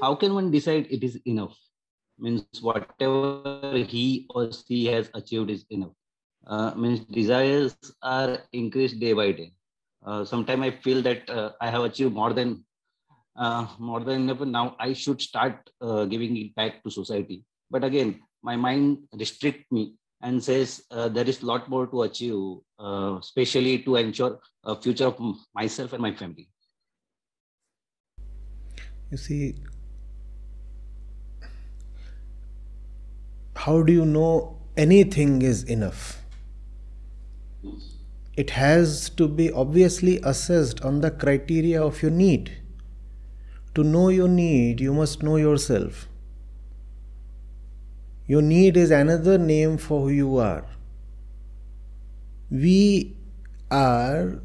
how can one decide it is enough? Means whatever he or she has achieved is enough. Uh, means desires are increased day by day. Uh, sometimes i feel that uh, i have achieved more than uh, more than enough now i should start uh, giving it back to society. But again my mind restrict me and says uh, there is a lot more to achieve especially to ensure a future of myself and my family. You see how do you know anything is enough? It has to be obviously assessed on the criteria of your need. To know your need, you must know yourself. Your need is another name for who you are. We are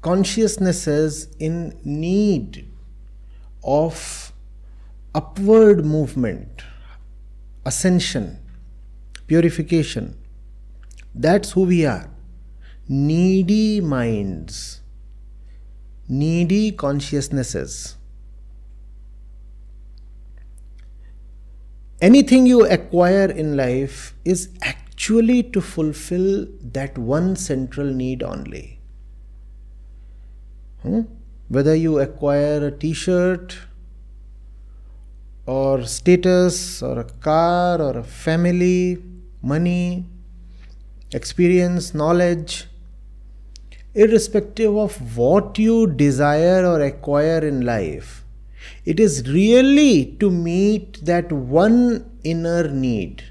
consciousnesses in need of upward movement ascension, purification. That's who we are. Needy minds, needy consciousnesses. Anything you acquire in life is actually to fulfill that one central need only. Hmm? Whether you acquire a t shirt, or status or a car or a family, money, experience, knowledge, irrespective of what you desire or acquire in life, it is really to meet that one inner need.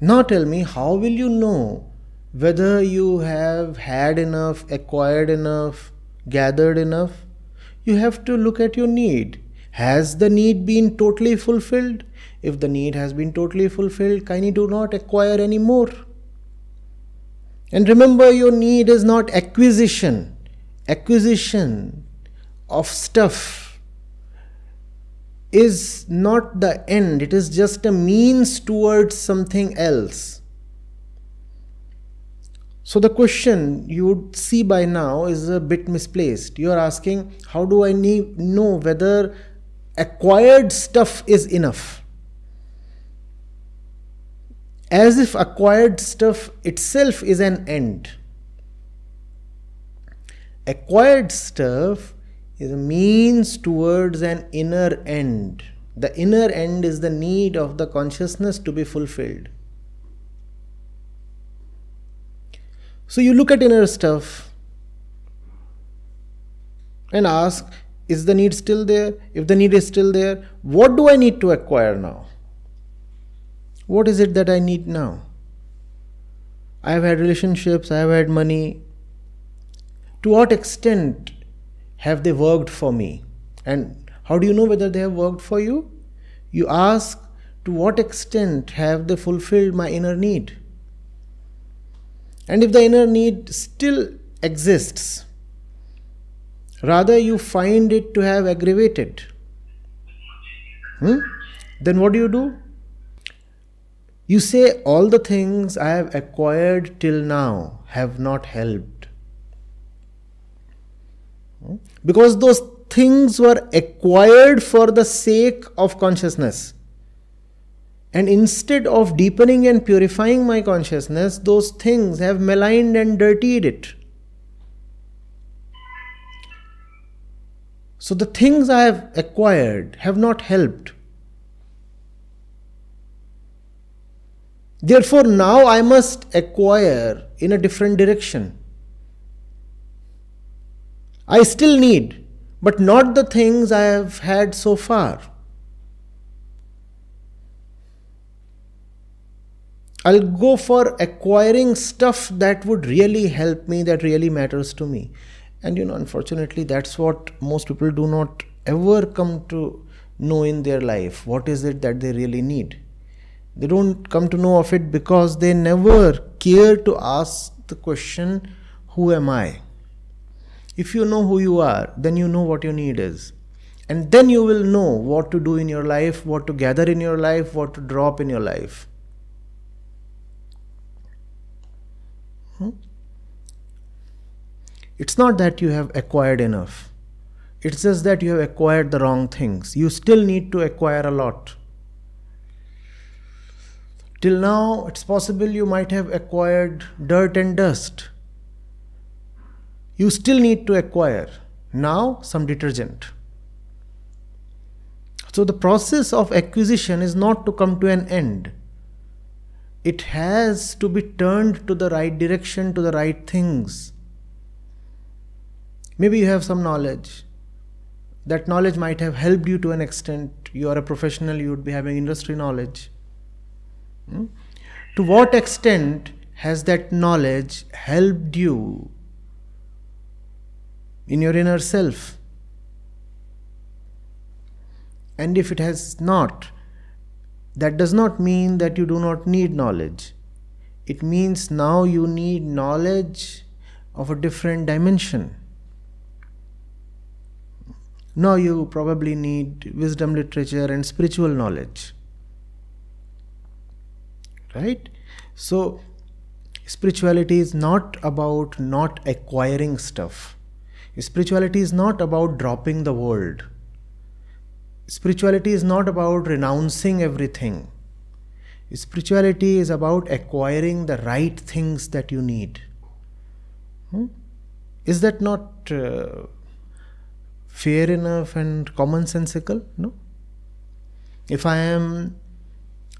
Now tell me, how will you know whether you have had enough, acquired enough, gathered enough? You have to look at your need. Has the need been totally fulfilled? If the need has been totally fulfilled, kindly do not acquire any more. And remember, your need is not acquisition. Acquisition of stuff is not the end, it is just a means towards something else. So the question you would see by now is a bit misplaced. You are asking, how do I need, know whether acquired stuff is enough? As if acquired stuff itself is an end. Acquired stuff is a means towards an inner end. The inner end is the need of the consciousness to be fulfilled. So you look at inner stuff and ask, is the need still there? If the need is still there, what do I need to acquire now? What is it that I need now? I have had relationships, I have had money. To what extent have they worked for me? And how do you know whether they have worked for you? You ask, to what extent have they fulfilled my inner need? And if the inner need still exists, rather you find it to have aggravated, hmm? then what do you do? You say, All the things I have acquired till now have not helped. Hmm? Because those things were acquired for the sake of consciousness. And instead of deepening and purifying my consciousness, those things have maligned and dirtied it. So the things I have acquired have not helped. Therefore, now I must acquire in a different direction. I still need, but not the things I have had so far. I'll go for acquiring stuff that would really help me, that really matters to me. And you know, unfortunately, that's what most people do not ever come to know in their life. What is it that they really need? They don't come to know of it because they never care to ask the question, Who am I? If you know who you are, then you know what your need is. And then you will know what to do in your life, what to gather in your life, what to drop in your life. Hmm? It's not that you have acquired enough. It's just that you have acquired the wrong things. You still need to acquire a lot. Till now, it's possible you might have acquired dirt and dust. You still need to acquire now some detergent. So, the process of acquisition is not to come to an end, it has to be turned to the right direction, to the right things. Maybe you have some knowledge. That knowledge might have helped you to an extent. You are a professional, you would be having industry knowledge Hmm? To what extent has that knowledge helped you in your inner self? And if it has not, that does not mean that you do not need knowledge. It means now you need knowledge of a different dimension. Now you probably need wisdom literature and spiritual knowledge right so spirituality is not about not acquiring stuff spirituality is not about dropping the world spirituality is not about renouncing everything spirituality is about acquiring the right things that you need hmm? is that not uh, fair enough and commonsensical no if i am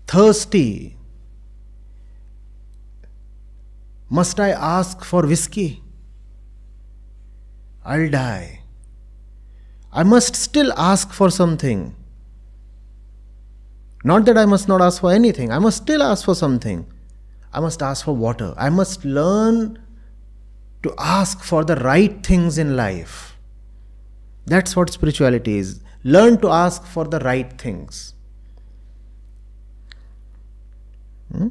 thirsty must I ask for whiskey? I'll die. I must still ask for something. Not that I must not ask for anything, I must still ask for something. I must ask for water. I must learn to ask for the right things in life. That's what spirituality is. Learn to ask for the right things. Hmm?